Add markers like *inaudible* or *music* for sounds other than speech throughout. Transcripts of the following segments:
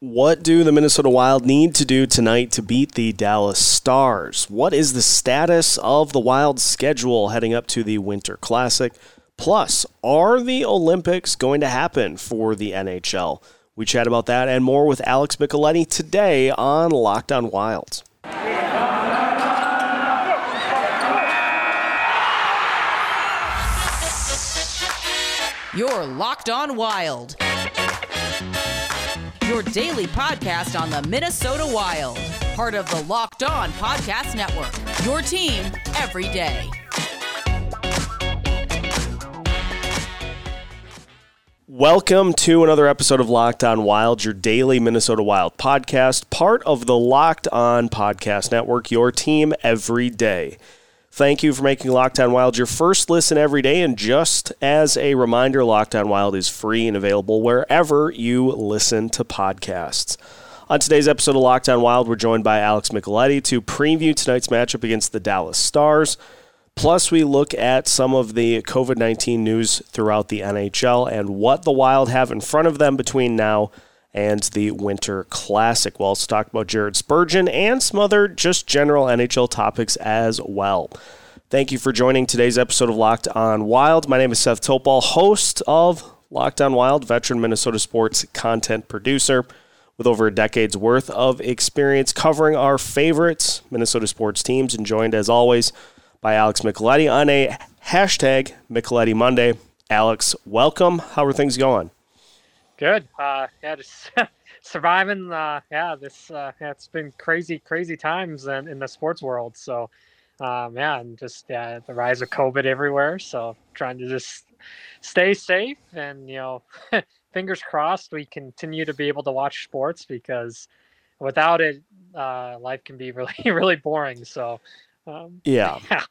What do the Minnesota Wild need to do tonight to beat the Dallas Stars? What is the status of the Wild schedule heading up to the Winter Classic? Plus, are the Olympics going to happen for the NHL? We chat about that and more with Alex Micheletti today on Locked On Wild. You're Locked On Wild your daily podcast on the Minnesota Wild, part of the Locked On Podcast Network. Your team every day. Welcome to another episode of Locked On Wild, your daily Minnesota Wild podcast, part of the Locked On Podcast Network, your team every day. Thank you for making Locked On Wild your first listen every day. And just as a reminder, Locked On Wild is free and available wherever you listen to podcasts. On today's episode of Locked On Wild, we're joined by Alex Micheletti to preview tonight's matchup against the Dallas Stars. Plus, we look at some of the COVID 19 news throughout the NHL and what the Wild have in front of them between now and the Winter Classic. We'll also talk about Jared Spurgeon and some other just general NHL topics as well. Thank you for joining today's episode of Locked On Wild. My name is Seth Topal, host of Locked On Wild, veteran Minnesota sports content producer with over a decade's worth of experience covering our favorites Minnesota sports teams, and joined as always by Alex Micheletti on a hashtag Micheletti Monday. Alex, welcome. How are things going? Good. Uh, yeah, just *laughs* surviving. Uh, yeah, this uh, yeah, it's been crazy, crazy times in, in the sports world. So, um, yeah, and just yeah, the rise of COVID everywhere. So, trying to just stay safe and you know, *laughs* fingers crossed we continue to be able to watch sports because without it, uh, life can be *laughs* really, really boring. So, um, yeah. yeah.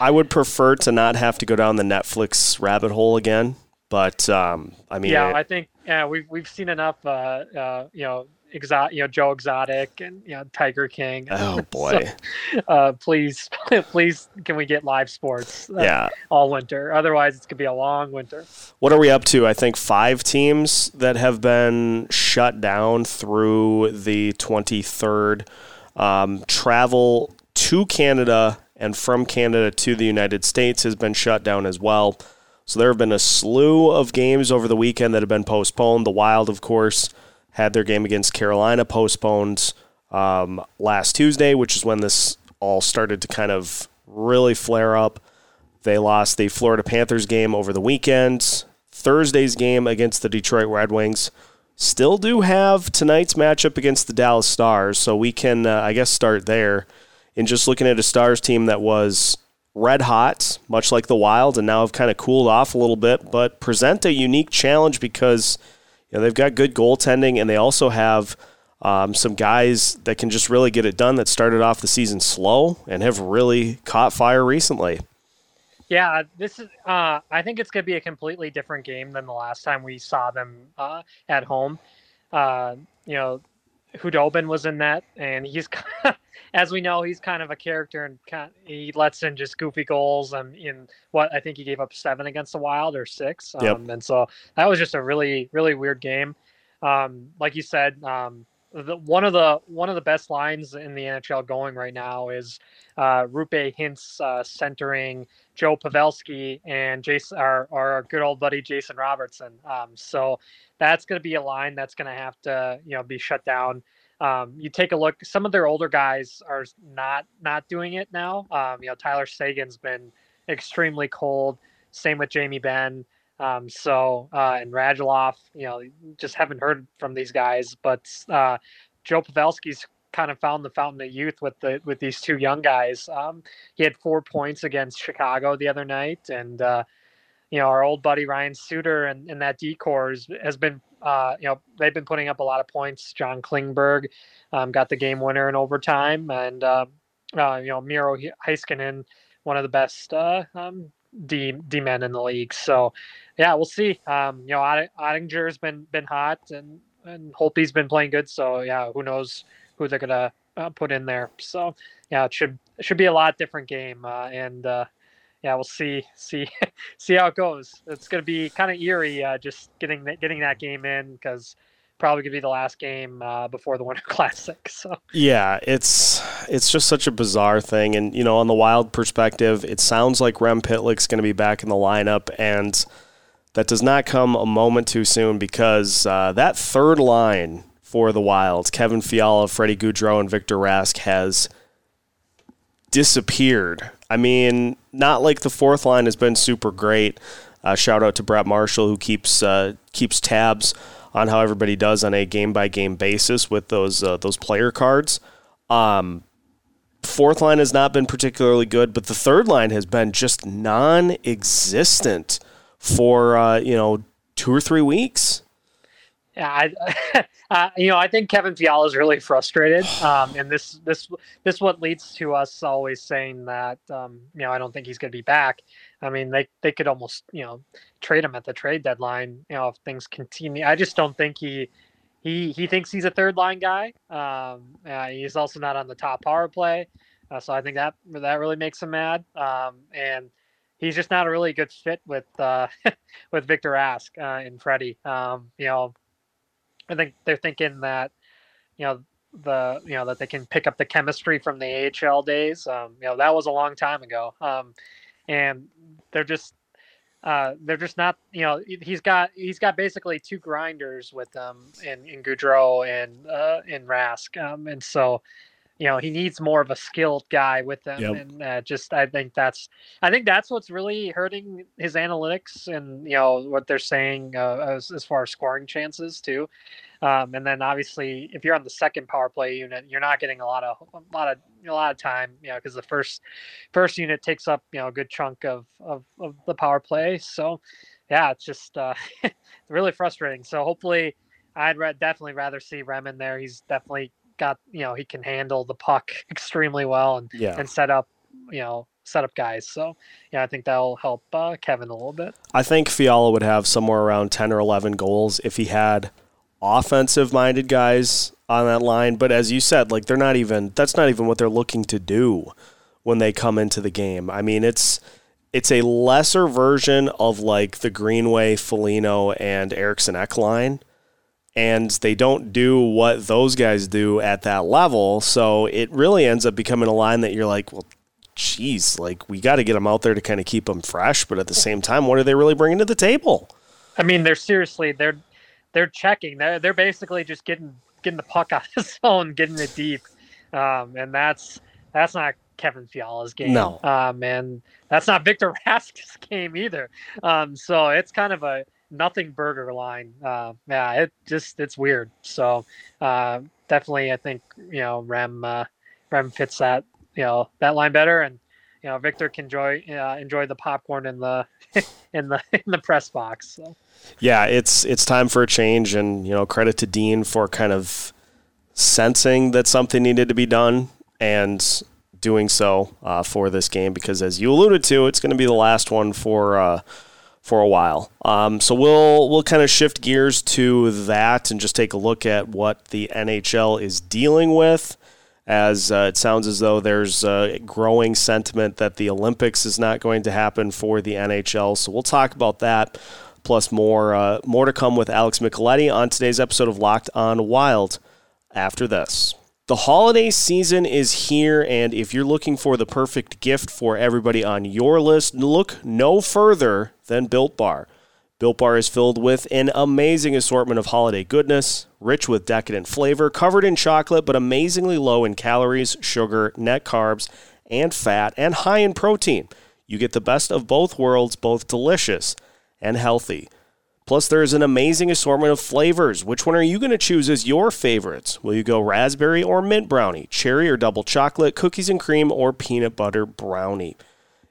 I would prefer to not have to go down the Netflix rabbit hole again. But um, I mean, yeah, I think yeah, we've we've seen enough. Uh, uh, you know, exotic, you know, Joe Exotic and you know Tiger King. Oh *laughs* boy! so, uh, please, *laughs* please, can we get live sports? Uh, yeah, all winter. Otherwise, it's gonna be a long winter. What are we up to? I think five teams that have been shut down through the twenty third. Um, travel to Canada and from Canada to the United States has been shut down as well. So there have been a slew of games over the weekend that have been postponed. The Wild, of course, had their game against Carolina postponed um, last Tuesday, which is when this all started to kind of really flare up. They lost the Florida Panthers game over the weekend. Thursday's game against the Detroit Red Wings. Still do have tonight's matchup against the Dallas Stars, so we can, uh, I guess, start there. In just looking at a Stars team that was red hot, much like the Wild, and now have kind of cooled off a little bit, but present a unique challenge because you know they've got good goaltending and they also have um, some guys that can just really get it done that started off the season slow and have really caught fire recently. Yeah, this is. Uh, I think it's going to be a completely different game than the last time we saw them uh, at home. Uh, you know, Khudobin was in that, and he's *laughs* as we know, he's kind of a character and kind of, he lets in just goofy goals. And in what I think he gave up seven against the Wild or six. Um, yep. And so that was just a really, really weird game. Um, like you said, um, the, one of the one of the best lines in the NHL going right now is uh, Roope Hintz uh, centering Joe Pavelski and Jason, our, our good old buddy Jason Robertson. Um, so that's going to be a line that's going to have to you know be shut down um, you take a look some of their older guys are not not doing it now. Um, you know tyler seguin's been extremely cold. Same with jamie benn. Um, so uh, and radulov you know just haven't heard from these guys but uh, joe pavelski's kind of found the fountain of youth with the with these two young guys. Um, he had four points against chicago the other night and uh, you know, our old buddy Ryan Suter and, and that decor has been uh, you know, they've been putting up a lot of points. John Klingberg um, got the game winner in overtime, and uh, uh, you know, Miro Heiskanen, one of the best uh, um, D D men in the league. So, yeah, we'll see. Um, you know, Oettinger's been been hot, and and Holtby's been playing good. So, yeah, who knows who they're gonna uh, put in there. So, yeah, it should should be a lot different game, uh, and uh, yeah, we'll see see *laughs* see how it goes. It's going to be kind of eerie uh, just getting that, getting that game in because probably gonna be the last game uh, before the *laughs* Winter Classic. So yeah, it's it's just such a bizarre thing, and you know, on the Wild perspective, it sounds like Rem Pitlick's going to be back in the lineup, and that does not come a moment too soon because uh, that third line for the Wild, Kevin Fiala, Freddie Gaudreau, and Victor Rask has disappeared. I mean, not like the fourth line has been super great. Uh, shout out to Brett Marshall who keeps uh, keeps tabs on how everybody does on a game by game basis with those uh, those player cards. Um, fourth line has not been particularly good, but the third line has been just non-existent for uh, you know two or three weeks. Yeah, I, *laughs* uh, you know, I think Kevin Fiala is really frustrated, *sighs* um, and this this this what leads to us always saying that um, you know I don't think he's going to be back. I mean, they they could almost you know trade him at the trade deadline. You know, if things continue, I just don't think he he he thinks he's a third line guy. Um, uh, he's also not on the top power play, uh, so I think that that really makes him mad. Um, and he's just not a really good fit with uh, *laughs* with Victor Rask uh, and Freddie. Um, you know, I think they're thinking that you know the you know that they can pick up the chemistry from the AHL days. Um, you know that was a long time ago, um, and they're just uh, they're just not you know he's got he's got basically two grinders with them in in Gaudreau and uh, in Rask, um, and so you know he needs more of a skilled guy with them yep. and uh, just i think that's i think that's what's really hurting his analytics and you know what they're saying uh, as, as far as scoring chances too um, and then obviously if you're on the second power play unit you're not getting a lot of a lot of a lot of time you know because the first first unit takes up you know a good chunk of of, of the power play so yeah it's just uh, *laughs* really frustrating so hopefully I'd re- definitely rather see Rem in there. He's definitely got you know he can handle the puck *laughs* extremely well and yeah. and set up you know set up guys. So yeah, I think that'll help uh, Kevin a little bit. I think Fiala would have somewhere around ten or eleven goals if he had offensive minded guys on that line. But as you said, like they're not even that's not even what they're looking to do when they come into the game. I mean, it's it's a lesser version of like the Greenway, Foligno, and Eriksson Ek line and they don't do what those guys do at that level. So it really ends up becoming a line that you're like, well, geez, like we got to get them out there to kind of keep them fresh. But at the same time, what are they really bringing to the table? I mean, they're seriously they're they're checking. They're they're basically just getting getting the puck *laughs* out of the zone, getting it deep, um, and that's that's not Kevin Fiala's game. No, um, and that's not Victor *laughs* Rask's game either. Um, so it's kind of a nothing burger line. Uh, yeah, it just it's weird. So uh, definitely, I think you know Rem uh, Rem fits that you know that line better, and you know Victor can enjoy uh, enjoy the popcorn in the *laughs* in the *laughs* in the press box. So. Yeah, it's it's time for a change, and you know credit to Dean for kind of sensing that something needed to be done and doing so uh, for this game because as you alluded to, it's going to be the last one for uh, for a while. Um, so we'll we'll kind of shift gears to that and just take a look at what the NHL is dealing with. As uh, it sounds as though there's a growing sentiment that the Olympics is not going to happen for the NHL. So we'll talk about that, plus more uh, more to come with Alex Micheletti on today's episode of Locked On Wild. After this. The holiday season is here, and if you're looking for the perfect gift for everybody on your list, look no further than Built Bar. Built Bar is filled with an amazing assortment of holiday goodness, rich with decadent flavor, covered in chocolate, but amazingly low in calories, sugar, net carbs, and fat, and high in protein. You get the best of both worlds, both delicious and healthy. Plus, there's an amazing assortment of flavors. Which one are you going to choose as your favorites? Will you go raspberry or mint brownie, cherry or double chocolate, cookies and cream, or peanut butter brownie?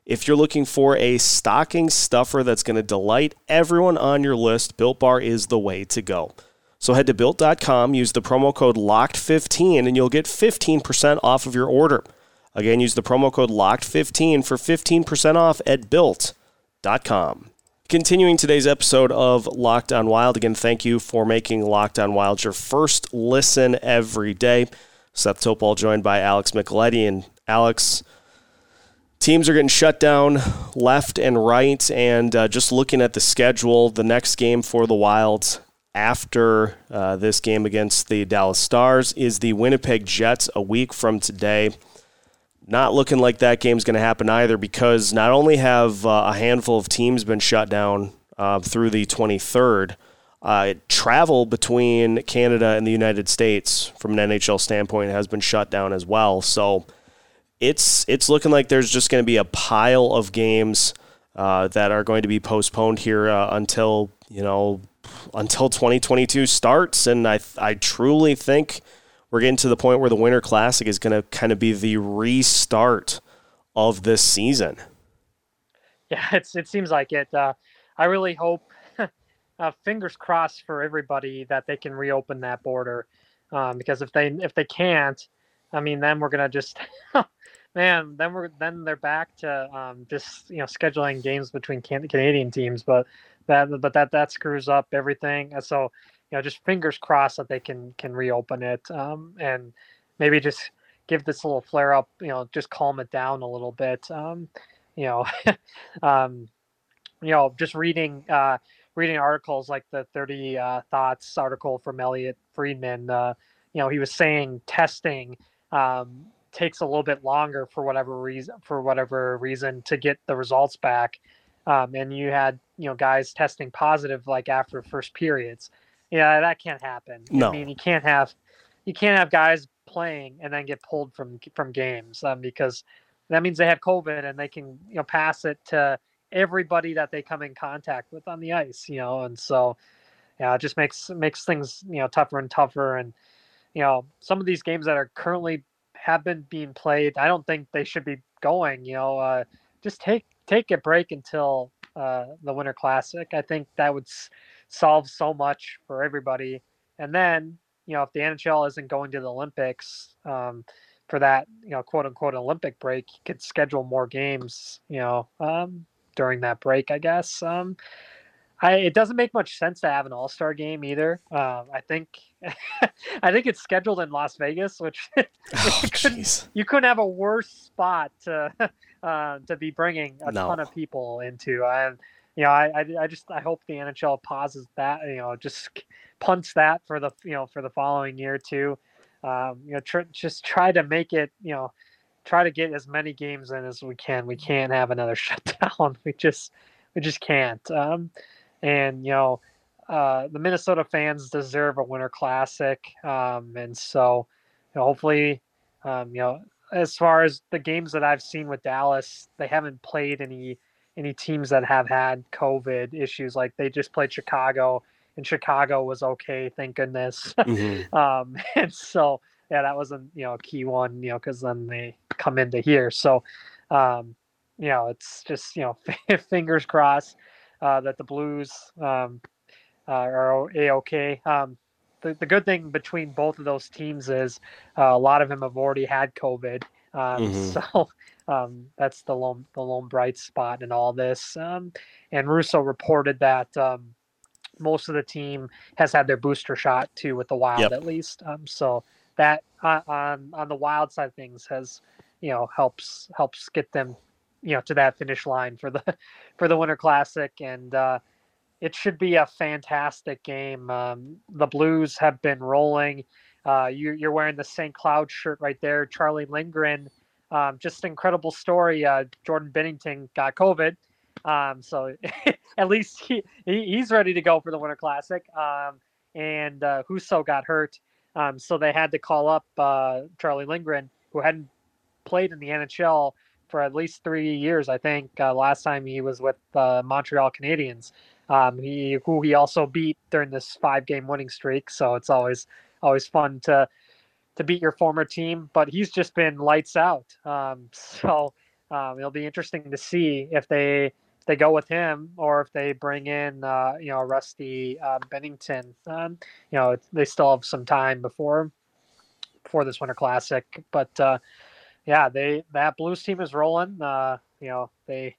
If you're looking for a stocking stuffer that's going to delight everyone on your list, Built Bar is the way to go. So head to built.com, use the promo code LOCKED15, and you'll get 15% off of your order. Again, use the promo code LOCKED15 for 15% off at built.com. Continuing today's episode of Locked On Wild, again, thank you for making Locked On Wild your first listen every day. Seth Topol joined by Alex Micheletti. And Alex, teams are getting shut down left and right. And uh, just looking at the schedule, the next game for the Wilds after uh, this game against the Dallas Stars is the Winnipeg Jets a week from today. Not looking like that game's going to happen either because not only have uh, a handful of teams been shut down uh, through the 23rd, uh, travel between Canada and the United States from an NHL standpoint has been shut down as well. So it's it's looking like there's just going to be a pile of games uh, that are going to be postponed here uh, until you know until 2022 starts, and I I truly think we're getting to the point where the Winter Classic is going to kind of be the restart of this season. Yeah, *laughs* it's it seems like it. Uh, I really hope, *laughs* uh, fingers crossed for everybody that they can reopen that border, um, because if they if they can't, I mean, then we're gonna just, *laughs* man, then we're then they're back to um, just you know scheduling games between can- Canadian teams, but that but that that screws up everything. So you know, just fingers crossed that they can can reopen it um, and maybe just give this little flare up. You know, just calm it down a little bit. Um, you know, *laughs* um, you know, just reading uh, reading articles like the 30 uh, thoughts article from Elliotte Friedman. Uh, you know, he was saying testing um, takes a little bit longer for whatever reason for whatever reason to get the results back. Um, and you had you know guys testing positive like after first periods. Yeah, that can't happen. No. I mean, you can't have you can't have guys playing and then get pulled from from games um, because that means they have COVID and they can you know pass it to everybody that they come in contact with on the ice. You know, and so yeah, it just makes makes things you know tougher and tougher. And you know, some of these games that are currently have been being played, I don't think they should be going. You know, uh, just take take a break until uh, the Winter Classic. I think that would s- solve so much for everybody. And then, you know, if the NHL isn't going to the Olympics um, for that, you know, quote unquote Olympic break, you could schedule more games, you know, um, during that break, I guess. Um, I, it doesn't make much sense to have an All Star game either. Um, I think, *laughs* I think it's scheduled in Las Vegas, which *laughs* *laughs* Oh, you, couldn't, you couldn't have a worse spot to uh, to be bringing a No. ton of people into. And you know, I, I I just I hope the NHL pauses that. You know, just punts that for the you know for the following year too. Um, you know, tr- just try to make it. You know, try to get as many games in as we can. We can't have another *laughs* shutdown. We just we just can't. Um, and you know, uh, the Minnesota fans deserve a Winter Classic. Um, and so, you know, hopefully, um, you know, as far as the games that I've seen with Dallas, they haven't played any any teams that have had COVID issues. Like they just played Chicago, and Chicago was okay, thank goodness. Mhm. *laughs* um, and so yeah, that wasn't you know a key one, you know, because then they come into here. So, um, you know, it's just you know *laughs* fingers crossed uh, that the Blues um, uh, are a okay. Um, the, the good thing between both of those teams is uh, a lot of them have already had COVID. Um, *laughs* Mhm. So um, that's the lone the lone bright spot in all this. Um, and Russo reported that um, most of the team has had their booster shot too, with the Wild Yep. at least. Um, so that uh, on on the Wild side of things has you know helps helps get them you know to that finish line for the *laughs* for the Winter Classic and. Uh, it should be a fantastic game. Um, the Blues have been rolling. Uh, you, you're wearing the St. Cloud shirt right there. Charlie Lindgren, um, just an incredible story. Uh, Jordan Binnington got COVID, um, so *laughs* at least he, he he's ready to go for the Winter Classic. Um, and uh, Husso got hurt, um, so they had to call up uh, Charlie Lindgren, who hadn't played in the NHL for at least three years. I think uh, last time he was with uh, Montreal Canadiens um, he who he also beat during this five game winning streak. So it's always always fun to to beat your former team. But he's just been lights out. Um, *laughs* so um, it'll be interesting to see if they if they go with him or if they bring in uh, you know Rusty uh, Binnington. Um, you know they still have some time before before this Winter Classic, but uh, yeah, they that Blues team is rolling. Uh, you know they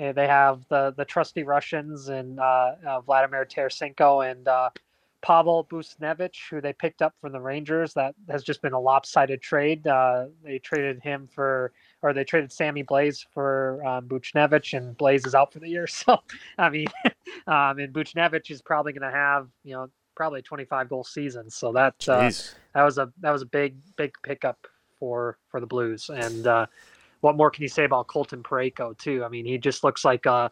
uh, They have the the trusty Russians and uh, uh, Vladimir Tarasenko and Pavel Buchnevich, who they picked up from the Rangers. That has just been a lopsided trade. Uh, they traded him for, or they traded Sammy Blais for um, Buchnevich, and Blais is out for the year. *laughs* So, I mean, *laughs* um, and Buchnevich is probably going to have you know probably a 25 goal season. So that uh, that was a that was a big big pickup for for the Blues. And uh, what more can you say about Colton Parayko too? I mean, he just looks like a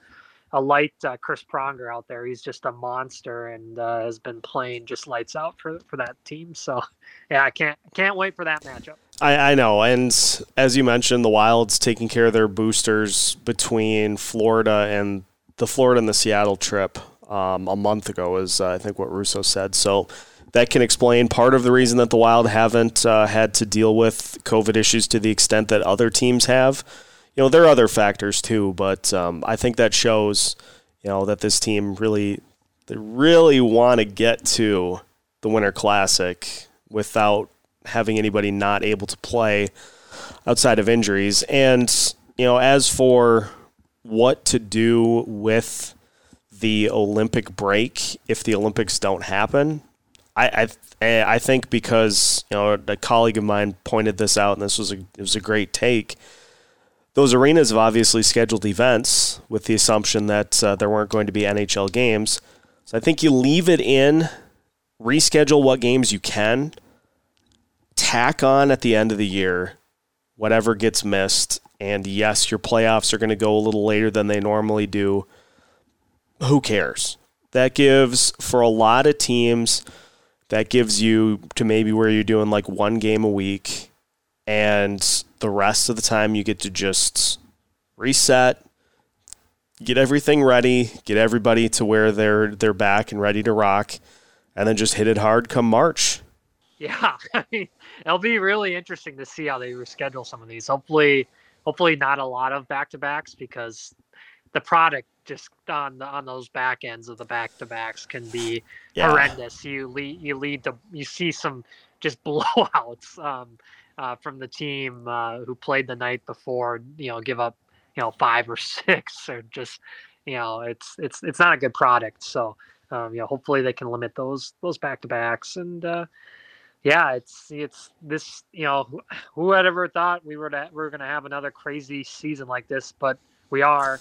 a light uh, Chris Pronger out there. He's just a monster and uh, has been playing just lights out for for that team. So yeah, I can't can't wait for that matchup. I, I know, and as you mentioned, the Wild's taking care of their boosters between Florida and the Florida and the Seattle trip um, a month ago, is uh, I think what Russo said. So that can explain part of the reason that the Wild haven't uh, had to deal with COVID issues to the extent that other teams have. You know, there are other factors too, but um, I think that shows, you know, that this team really, they really want to get to the Winter Classic without having anybody not able to play outside of injuries. And, you know, as for what to do with the Olympic break if the Olympics don't happen, I, I, I think because you know a colleague of mine pointed this out, and this was a it was a great take. Those arenas have obviously scheduled events with the assumption that uh, there weren't going to be NHL games. So I think you leave it in, reschedule what games you can, tack on at the end of the year whatever gets missed. And yes, your playoffs are going to go a little later than they normally do. Who cares? That gives for a lot of teams that gives you to maybe where you're doing like one game a week and the rest of the time you get to just reset get everything ready get everybody to where they're they're back and ready to rock and then just hit it hard come march yeah *laughs* I mean, it'll be really interesting to see how they reschedule some of these hopefully hopefully not a lot of back-to-backs because the product just on the, on those back ends of the back to backs can be yeah. horrendous. You lead you lead to you see some just *laughs* blowouts um, uh, from the team uh, who played the night before. You know, give up you know five or *laughs* six or just you know it's it's it's not a good product. So um, you know hopefully they can limit those those back to backs and. Uh, yeah, it's it's this. You know, who, had ever thought we were to, we were going to have another crazy season like this? But we are.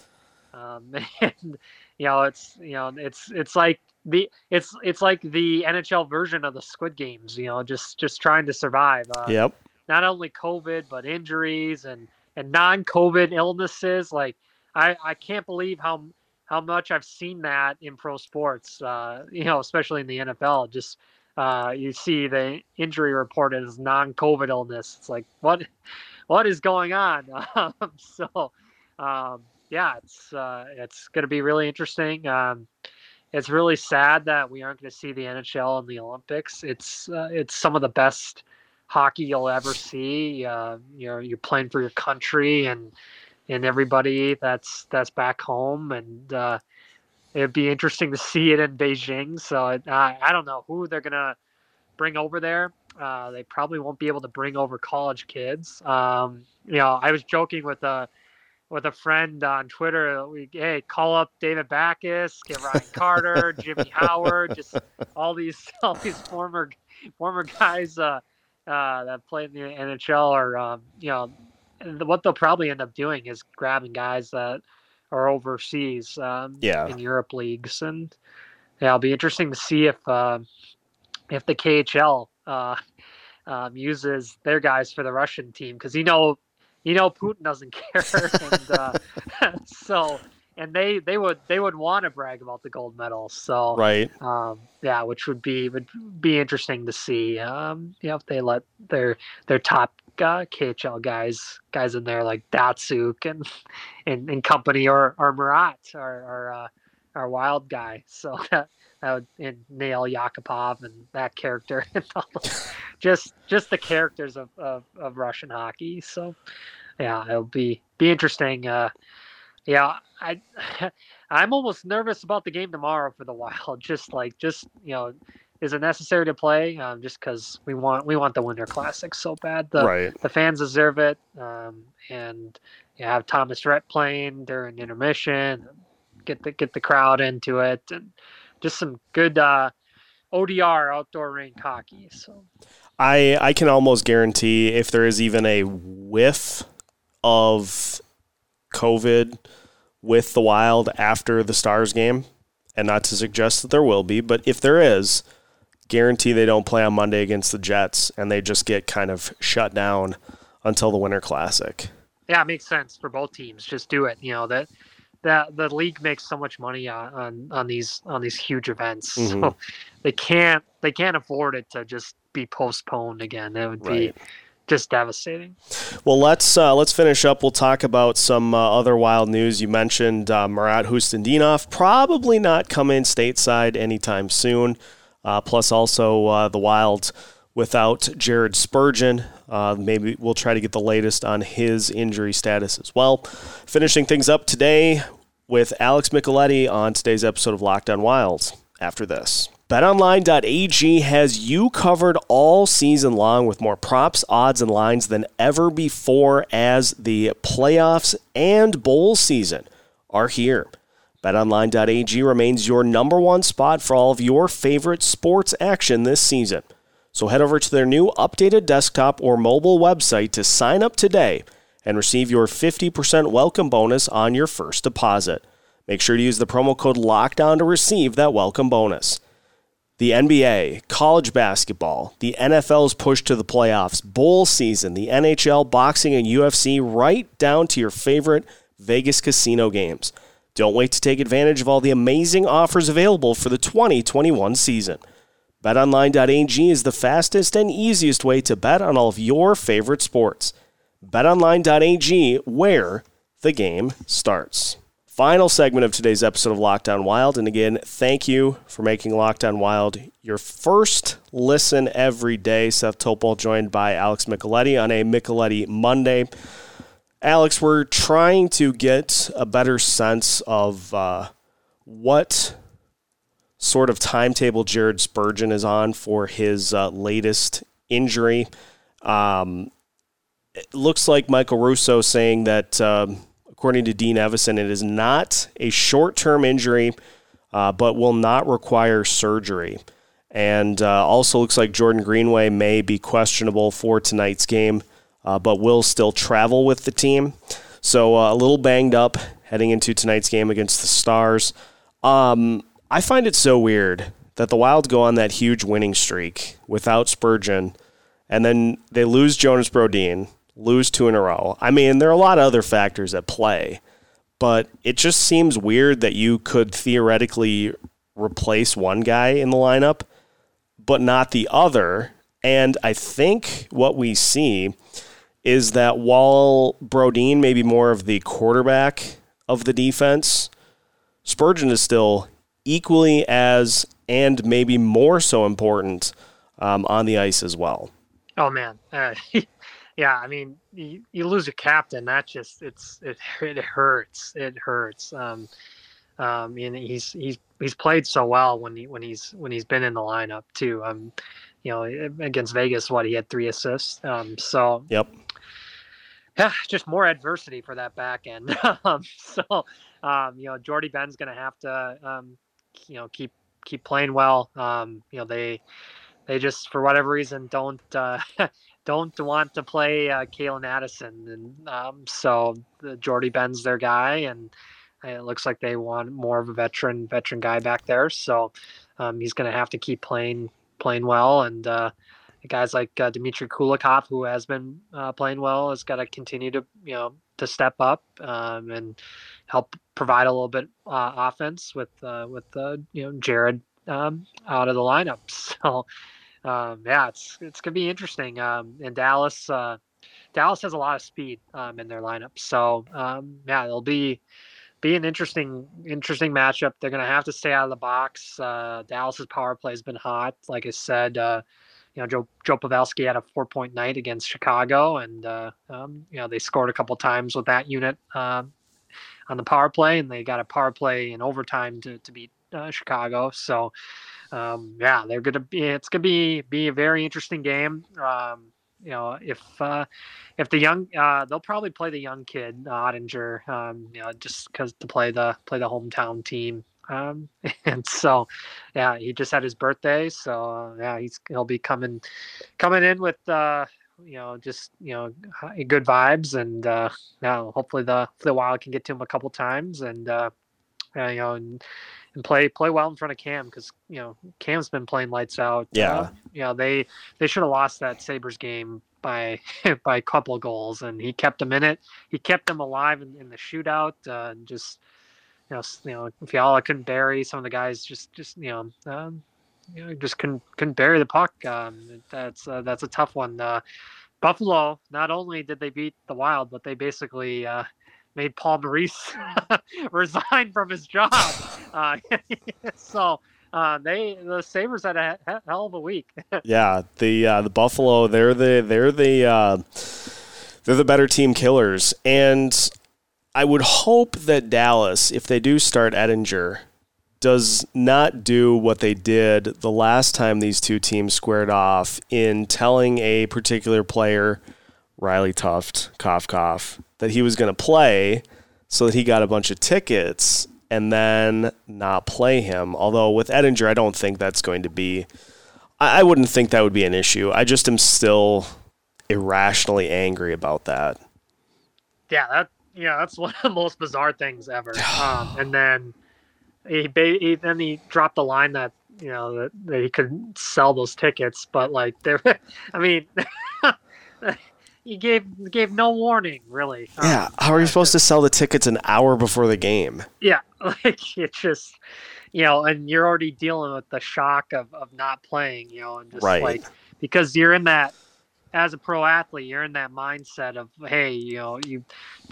Um, *laughs* and you know, it's you know, it's it's like the it's it's like the NHL version of the Squid Games. You know, just just trying to survive. Uh, yep. Not only COVID, but injuries and and non-COVID illnesses. Like I I can't believe how how much I've seen that in pro sports. Uh, you know, especially in the NFL. Just uh, you see the injury report as non-COVID illness. It's like what what is going on? *laughs* Um, so um, yeah, it's uh, it's going to be really interesting. Um, it's really sad that we aren't going to see the NHL in the Olympics. It's uh, it's some of the best hockey you'll ever see. Uh, you're you're playing for your country and and everybody that's that's back home, and uh, it'd be interesting to see it in Beijing. So I I don't know who they're gonna bring over there. Uh, they probably won't be able to bring over college kids. Um, you know, I was joking with a uh, with a friend on Twitter. We hey, call up David Backes, get Ryan Carter, Jimmy Howard, just all these *laughs* all these former former guys uh, uh, that play in the NHL or um, you know what they'll probably end up doing is grabbing guys that are overseas um, yeah. in Europe leagues and yeah, it'll be interesting to see if uh, if the KHL uh, um, uses their guys for the Russian team because you know you know Putin doesn't *laughs* care, and uh, *laughs* so and they they would they would want to brag about the gold medals. So right, um, yeah, which would be would be interesting to see. Um, you know, if they let their their top uh, KHL guys guys in there like Datsyuk and and, and company or or Marat or or uh, our wild guy. So *laughs* that that would and Nail Yakupov and that character *laughs* and all just just the characters of, of, of Russian hockey. So yeah, it'll be be interesting. Uh, yeah, I *laughs* I'm almost nervous about the game tomorrow for the *laughs* Wild. Just like just you know, is it necessary to play? Um, just because we want we want the Winter Classic so bad. The right. the fans deserve it. Um, and you have Thomas Rhett playing during intermission. Get the get the crowd into it and just some good uh, ODR outdoor rink hockey. So I I can almost guarantee if there is even a whiff of COVID with the Wild after the Stars game, and not to suggest that there will be, but if there is, guarantee they don't play on Monday against the Jets, and they just get kind of shut down until the Winter Classic. Yeah, it makes sense for both teams. Just do it. You know that that the league makes so much money on on, on these on these huge events, *laughs* mm-hmm. so they can't they can't afford it to just be postponed again. That would right. be just devastating. Well, let's uh, let's finish up. We'll talk about some uh, other wild news. You mentioned uh, Marat Khusnutdinov probably not coming stateside anytime soon. Uh, plus, also uh, the Wild without Jared Spurgeon. Uh, maybe we'll try to get the latest on his injury status as well. Finishing things up today with Alex Micheletti on today's episode of Locked On Wilds. After this. BetOnline.ag has you covered all season long with more props, odds, and lines than ever before as the playoffs and bowl season are here. BetOnline.ag remains your number one spot for all of your favorite sports action this season. So head over to their new updated desktop or mobile website to sign up today and receive your 50% welcome bonus on your first deposit. Make sure to use the promo code LOCKDOWN to receive that welcome bonus the NBA, college basketball, the NFL's push to the playoffs, bowl season, the NHL, boxing, and UFC, right down to your favorite Vegas casino games. Don't wait to take advantage of all the amazing offers available for the 2021 season. BetOnline.ag is the fastest and easiest way to bet on all of your favorite sports. BetOnline.ag, where the game starts final segment of today's episode of Locked On Wild. And again, thank you for making Locked On Wild your first listen every day. Seth Topol joined by Alex Micheletti on a Micheletti Monday. Alex, we're trying to get a better sense of uh, what sort of timetable Jared Spurgeon is on for his uh, latest injury. Um, it looks like Michael Russo saying that. Um, according to Dean Evason. It is not a short term injury, uh, but will not require surgery. And uh, also looks like Jordan Greenway may be questionable for tonight's game, uh, but will still travel with the team. So uh, a little banged up heading into tonight's game against the Stars. Um, I find it so weird that the Wild go on that huge winning streak without Spurgeon, and then they lose Jonas Brodin lose two in a row. I mean, there are a lot of other factors at play, but it just seems weird that you could theoretically replace one guy in the lineup, but not the other. And I think what we see is that while Brodin may be more of the quarterback of the defense, Spurgeon is still equally as and maybe more so important um, on the ice as well. Oh man, uh, *laughs* yeah, I mean, you, you lose a captain. That just it's it it hurts. It hurts. Um, um, and he's he's he's played so well when he when he's when he's been in the lineup too. Um, you know, against Vegas, what he had three assists. Um, so yep. Yeah, just more adversity for that back end. *laughs* um, so, um, you know, Jordie Benn's going to have to, um, you know, keep keep playing well. Um, you know, they they just for whatever reason don't uh, *laughs* don't want to play uh, Calen Addison, and um, so the Jordie Benn's their guy, and it looks like they want more of a veteran veteran guy back there. So um, he's going to have to keep playing playing well, and uh, guys like uh, Dmitry Kulikov, who has been uh, playing well, has got to continue to you know to step up um, and help provide a little bit uh, offense with uh, with uh, you know Jared um, out of the lineup. *laughs* So um, yeah, it's it's gonna be interesting. Um, and Dallas, uh, Dallas has a lot of speed um, in their lineup, so um, yeah, it'll be be an interesting interesting matchup. They're gonna have to stay out of the box. Uh, Dallas's power play has been hot, like I said. Uh, you know, Joe Joe Pavelski had a four point night against Chicago, and uh, um, you know they scored a couple times with that unit uh, on the power play, and they got a power play in overtime to to beat uh, Chicago. So um, yeah, they're gonna be. It's gonna be be a very interesting game. Um, you know, if uh, if the young, uh, they'll probably play the young kid Oettinger. um, you know, just because to play the play the hometown team. Um, *laughs* and so, yeah, he just had his birthday, so uh, yeah, he's he'll be coming coming in with uh, you know just you know good vibes, and uh, now hopefully the the Wild can get to him a couple times, and uh, you know. And, and play play well in front of Cam because you know Cam's been playing lights out. Yeah, uh, you know they they should have lost that Sabres game by *laughs* by a couple of goals, and he kept them in it. He kept them alive in, in the shootout. Uh, and just you know, you know, Fiala couldn't bury some of the guys. Just just you know, um, you know, just couldn't couldn't bury the puck. Um, that's uh, that's a tough one. Uh, Buffalo. Not only did they beat the Wild, but they basically uh, made Paul Maurice *laughs* resign from his job. *laughs* Uh, *laughs* so uh, they the Sabres had a hell of a week. yeah, the uh, the Buffalo they're the they're the uh, they're the better team killers, and I would hope that Dallas, if they do start Oettinger, does not do what they did the last time these two teams squared off in telling a particular player, Riley Tufte, cough cough, that he was going to play so that he got a bunch of tickets and then not play him. Although with Oettinger, I don't think that's going to be. I wouldn't think that would be an issue. I just am still irrationally angry about that. Yeah, that yeah, that's *laughs* one of the most bizarre things ever. *sighs* Um, and then he, he then he dropped the line that you know that, that he could sell those tickets, but like *laughs* there, I mean, *laughs* he gave gave no warning really. Yeah, um, how are you supposed to sell the tickets an hour before the game? Yeah, *laughs* like it just you know, and you're already dealing with the shock of of not playing, you know, and just right. like because you're in that as a pro athlete, you're in that mindset of, hey, you know, you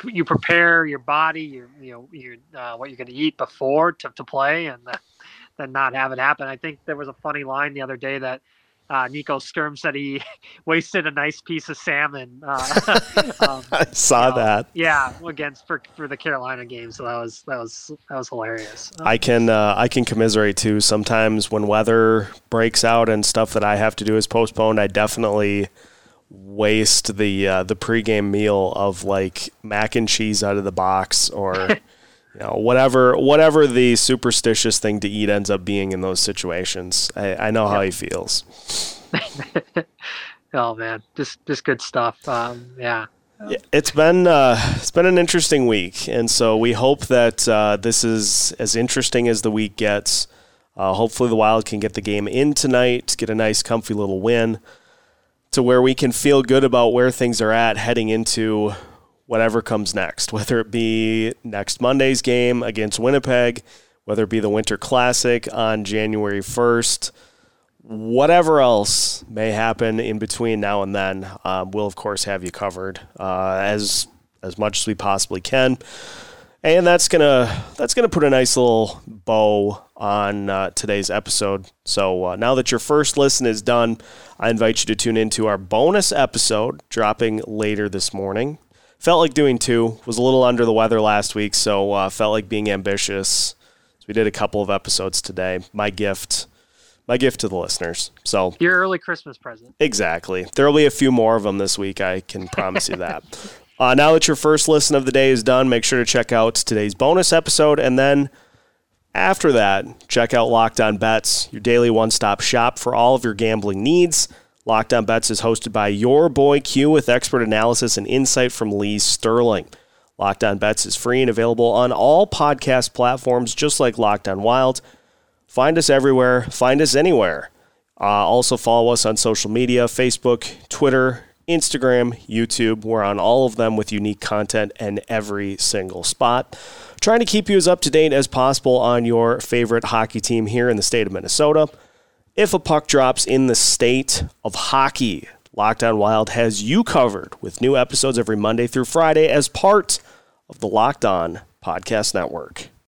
you prepare your body, you you know, you uh, what you're going to eat before to, to play, and then not have it happen. I think there was a funny line the other day that uh, Nico Sturm said he *laughs* wasted a nice piece of salmon. Uh, *laughs* um, I saw you know, that. Yeah, against for, for the Carolina game. So that was that was that was hilarious. I can uh, I can commiserate too. Sometimes when weather breaks out and stuff that I have to do is postponed, I definitely waste the uh, the pregame meal of like mac and cheese out of the box or *laughs* you know whatever whatever the superstitious thing to eat ends up being in those situations. I, I know how he feels. *laughs* oh man, just just good stuff. Um, yeah. It's been uh, it's been an interesting week, and so we hope that uh, this is as interesting as the week gets. Uh, hopefully, the Wild can get the game in tonight, get a nice, comfy little win to where we can feel good about where things are at heading into whatever comes next, whether it be next Monday's game against Winnipeg, whether it be the Winter Classic on January 1st, whatever else may happen in between now and then, um, we'll of course have you covered uh, as as much as we possibly can and that's gonna that's gonna put a nice little bow on uh, today's episode. So uh, now that your first listen is done, I invite you to tune into our bonus episode dropping later this morning. Felt like doing two. Was a little under the weather last week, so uh, felt like being ambitious. So we did a couple of episodes today. My gift, my gift to the listeners. So your early Christmas present. Exactly. There will be a few more of them this week. I can promise you that. *laughs* Uh, now that your first listen of the day is done, make sure to check out today's bonus episode. And then after that, check out Locked On Bets, your daily one stop shop for all of your gambling needs. Locked On Bets is hosted by your boy Q with expert analysis and insight from Lee Sterling. Locked On Bets is free and available on all podcast platforms, just like Locked On Wild. Find us everywhere, find us anywhere. Uh, also, follow us on social media Facebook, Twitter, Instagram, YouTube. We're on all of them with unique content and every single spot. Trying to keep you as up to date as possible on your favorite hockey team here in the state of Minnesota. If a puck drops in the state of hockey, Locked On Wild has you covered with new episodes every Monday through Friday as part of the Locked On Podcast Network.